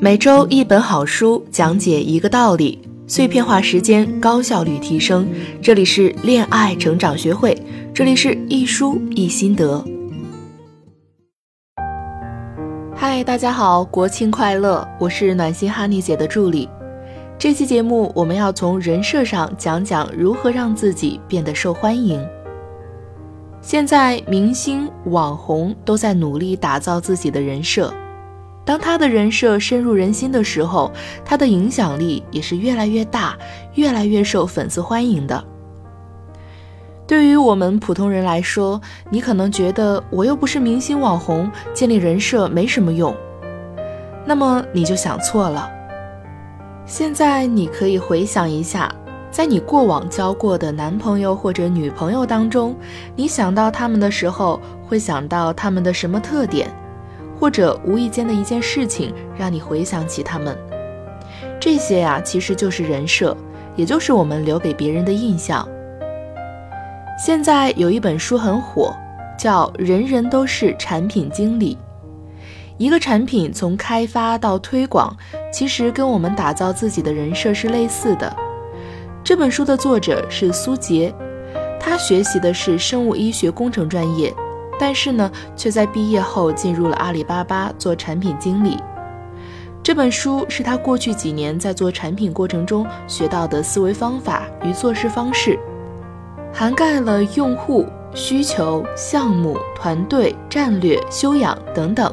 每周一本好书，讲解一个道理，碎片化时间，高效率提升。这里是恋爱成长学会，这里是一书一心得。嗨，大家好，国庆快乐！我是暖心哈尼姐的助理。这期节目我们要从人设上讲讲如何让自己变得受欢迎。现在明星、网红都在努力打造自己的人设。当他的人设深入人心的时候，他的影响力也是越来越大，越来越受粉丝欢迎的。对于我们普通人来说，你可能觉得我又不是明星网红，建立人设没什么用。那么你就想错了。现在你可以回想一下，在你过往交过的男朋友或者女朋友当中，你想到他们的时候，会想到他们的什么特点？或者无意间的一件事情让你回想起他们，这些呀其实就是人设，也就是我们留给别人的印象。现在有一本书很火，叫《人人都是产品经理》。一个产品从开发到推广，其实跟我们打造自己的人设是类似的。这本书的作者是苏杰，他学习的是生物医学工程专业。但是呢，却在毕业后进入了阿里巴巴做产品经理。这本书是他过去几年在做产品过程中学到的思维方法与做事方式，涵盖了用户需求、项目、团队、战略、修养等等。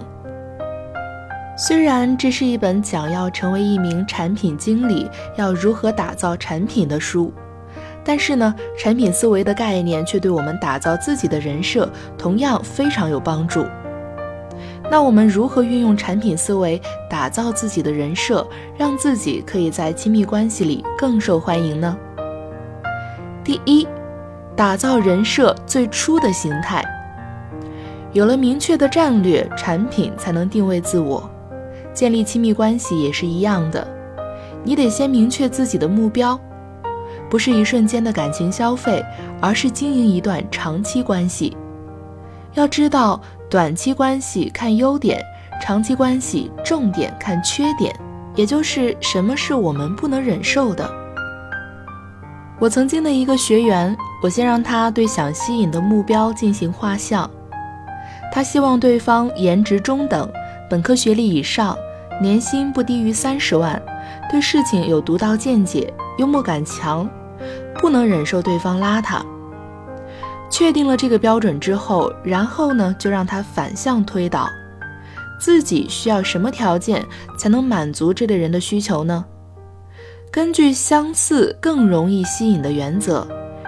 虽然这是一本讲要成为一名产品经理要如何打造产品的书。但是呢，产品思维的概念却对我们打造自己的人设同样非常有帮助。那我们如何运用产品思维打造自己的人设，让自己可以在亲密关系里更受欢迎呢？第一，打造人设最初的形态。有了明确的战略，产品才能定位自我。建立亲密关系也是一样的，你得先明确自己的目标。不是一瞬间的感情消费，而是经营一段长期关系。要知道，短期关系看优点，长期关系重点看缺点，也就是什么是我们不能忍受的。我曾经的一个学员，我先让他对想吸引的目标进行画像，他希望对方颜值中等，本科学历以上，年薪不低于三十万，对事情有独到见解。幽默感强，不能忍受对方邋遢。确定了这个标准之后，然后呢，就让他反向推导，自己需要什么条件才能满足这类人的需求呢？根据相似更容易吸引的原则，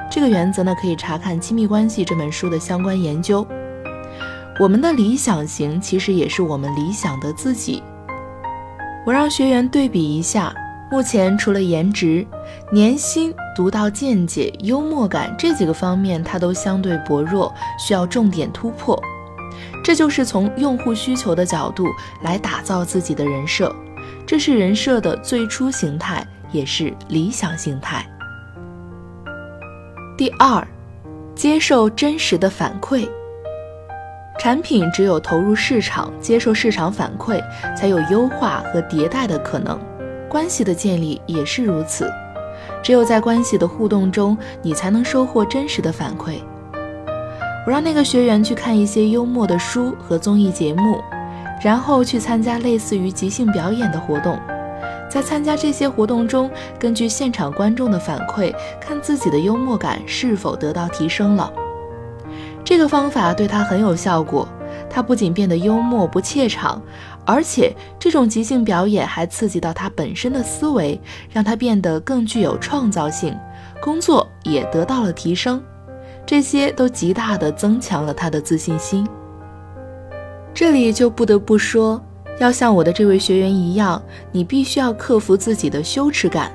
这个原则呢，可以查看《亲密关系》这本书的相关研究。我们的理想型其实也是我们理想的自己。我让学员对比一下。目前除了颜值、年薪、独到见解、幽默感这几个方面，他都相对薄弱，需要重点突破。这就是从用户需求的角度来打造自己的人设，这是人设的最初形态，也是理想形态。第二，接受真实的反馈。产品只有投入市场，接受市场反馈，才有优化和迭代的可能。关系的建立也是如此，只有在关系的互动中，你才能收获真实的反馈。我让那个学员去看一些幽默的书和综艺节目，然后去参加类似于即兴表演的活动，在参加这些活动中，根据现场观众的反馈，看自己的幽默感是否得到提升了。这个方法对他很有效果。他不仅变得幽默不怯场，而且这种即兴表演还刺激到他本身的思维，让他变得更具有创造性，工作也得到了提升，这些都极大的增强了他的自信心。这里就不得不说，要像我的这位学员一样，你必须要克服自己的羞耻感，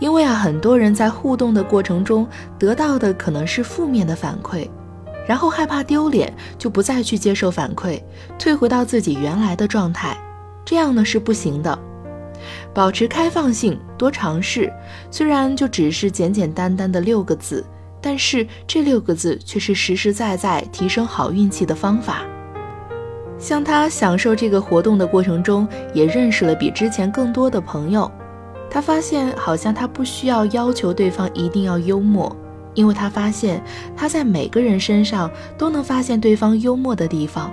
因为啊，很多人在互动的过程中得到的可能是负面的反馈。然后害怕丢脸，就不再去接受反馈，退回到自己原来的状态，这样呢是不行的。保持开放性，多尝试。虽然就只是简简单单的六个字，但是这六个字却是实实在在提升好运气的方法。像他享受这个活动的过程中，也认识了比之前更多的朋友。他发现，好像他不需要要求对方一定要幽默，因为他发现他在每个人身上都能发现对方幽默的地方。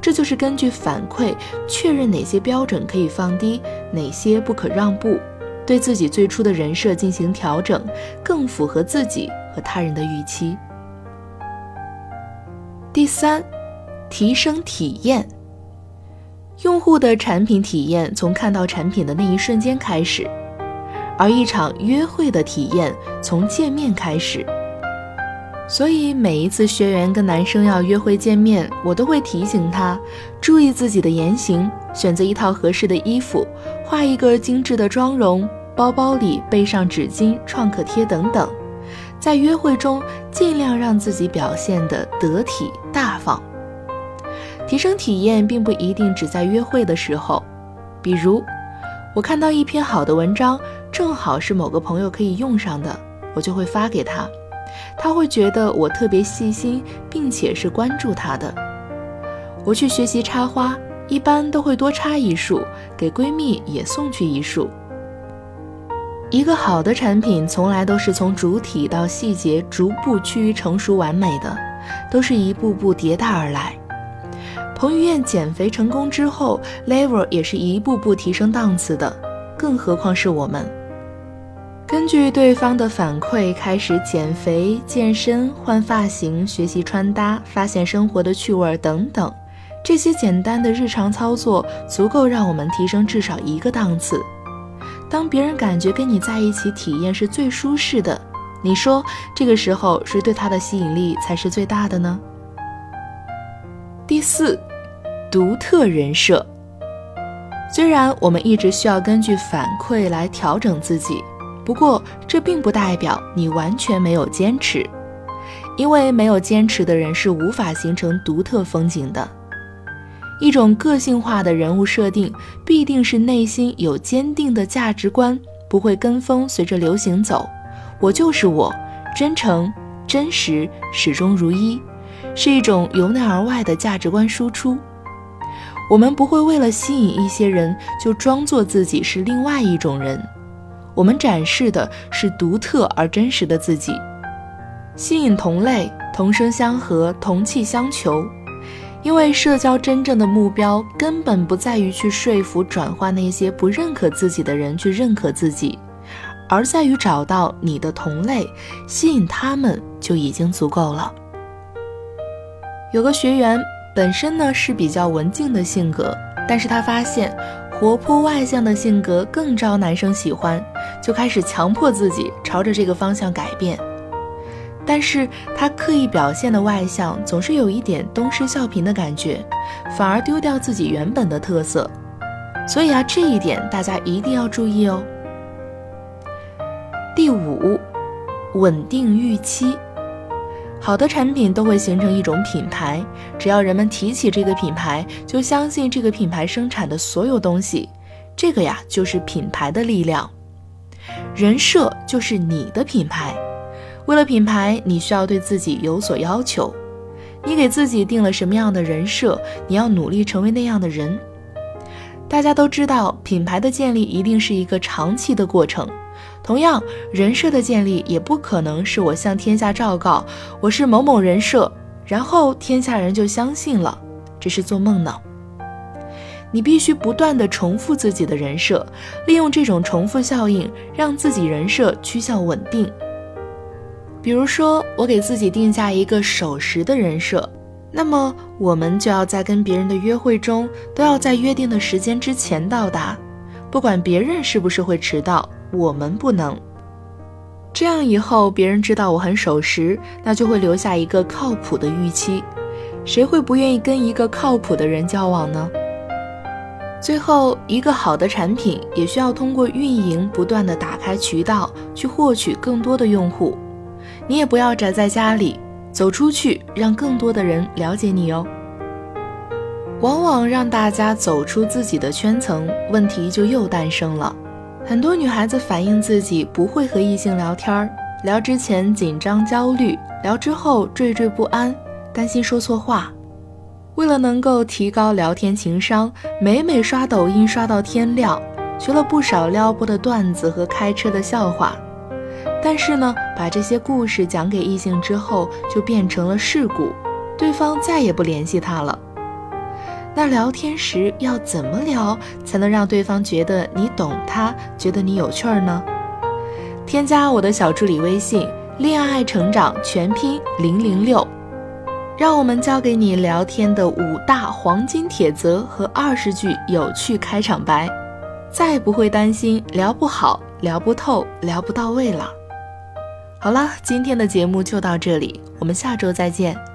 这就是根据反馈确认哪些标准可以放低，哪些不可让步，对自己最初的人设进行调整，更符合自己和他人的预期。第三，提升体验。用户的产品体验从看到产品的那一瞬间开始，而一场约会的体验从见面开始。所以每一次学员跟男生要约会见面，我都会提醒他注意自己的言行，选择一套合适的衣服，画一个精致的妆容，包包里备上纸巾、创可贴等等，在约会中尽量让自己表现得得体大方。提升体验并不一定只在约会的时候，比如我看到一篇好的文章，正好是某个朋友可以用上的，我就会发给他，他会觉得我特别细心，并且是关注他的。我去学习插花，一般都会多插一束，给闺蜜也送去一束。一个好的产品从来都是从主体到细节逐步趋于成熟完美的，都是一步步迭代而来。彭于晏减肥成功之后，level 也是一步步提升档次的，更何况是我们。根据对方的反馈，开始减肥、健身、换发型、学习穿搭、发现生活的趣味等等，这些简单的日常操作，足够让我们提升至少一个档次。当别人感觉跟你在一起体验是最舒适的，你说这个时候谁对他的吸引力才是最大的呢？四。独特人设。虽然我们一直需要根据反馈来调整自己，不过这并不代表你完全没有坚持，因为没有坚持的人是无法形成独特风景的。一种个性化的人物设定，必定是内心有坚定的价值观，不会跟风随着流行走。我就是我，真诚、真实、始终如一，是一种由内而外的价值观输出。我们不会为了吸引一些人就装作自己是另外一种人，我们展示的是独特而真实的自己，吸引同类，同声相和，同气相求。因为社交真正的目标根本不在于去说服、转化那些不认可自己的人去认可自己，而在于找到你的同类，吸引他们就已经足够了。有个学员。本身呢是比较文静的性格，但是他发现活泼外向的性格更招男生喜欢，就开始强迫自己朝着这个方向改变。但是他刻意表现的外向，总是有一点东施效颦的感觉，反而丢掉自己原本的特色。所以啊，这一点大家一定要注意哦。第五，稳定预期。好的产品都会形成一种品牌，只要人们提起这个品牌，就相信这个品牌生产的所有东西。这个呀，就是品牌的力量。人设就是你的品牌。为了品牌，你需要对自己有所要求。你给自己定了什么样的人设，你要努力成为那样的人。大家都知道，品牌的建立一定是一个长期的过程。同样，人设的建立也不可能是我向天下昭告我是某某人设，然后天下人就相信了，这是做梦呢。你必须不断的重复自己的人设，利用这种重复效应，让自己人设趋向稳定。比如说，我给自己定下一个守时的人设，那么我们就要在跟别人的约会中，都要在约定的时间之前到达，不管别人是不是会迟到。我们不能这样，以后别人知道我很守时，那就会留下一个靠谱的预期。谁会不愿意跟一个靠谱的人交往呢？最后，一个好的产品也需要通过运营不断的打开渠道，去获取更多的用户。你也不要宅在家里，走出去，让更多的人了解你哦。往往让大家走出自己的圈层，问题就又诞生了。很多女孩子反映自己不会和异性聊天儿，聊之前紧张焦虑，聊之后惴惴不安，担心说错话。为了能够提高聊天情商，每每刷抖音刷到天亮，学了不少撩拨的段子和开车的笑话。但是呢，把这些故事讲给异性之后，就变成了事故，对方再也不联系他了。那聊天时要怎么聊，才能让对方觉得你懂他，觉得你有趣儿呢？添加我的小助理微信“恋爱成长全拼零零六”。让我们教给你聊天的五大黄金铁则和二十句有趣开场白，再不会担心聊不好、聊不透、聊不到位了。好了，今天的节目就到这里，我们下周再见。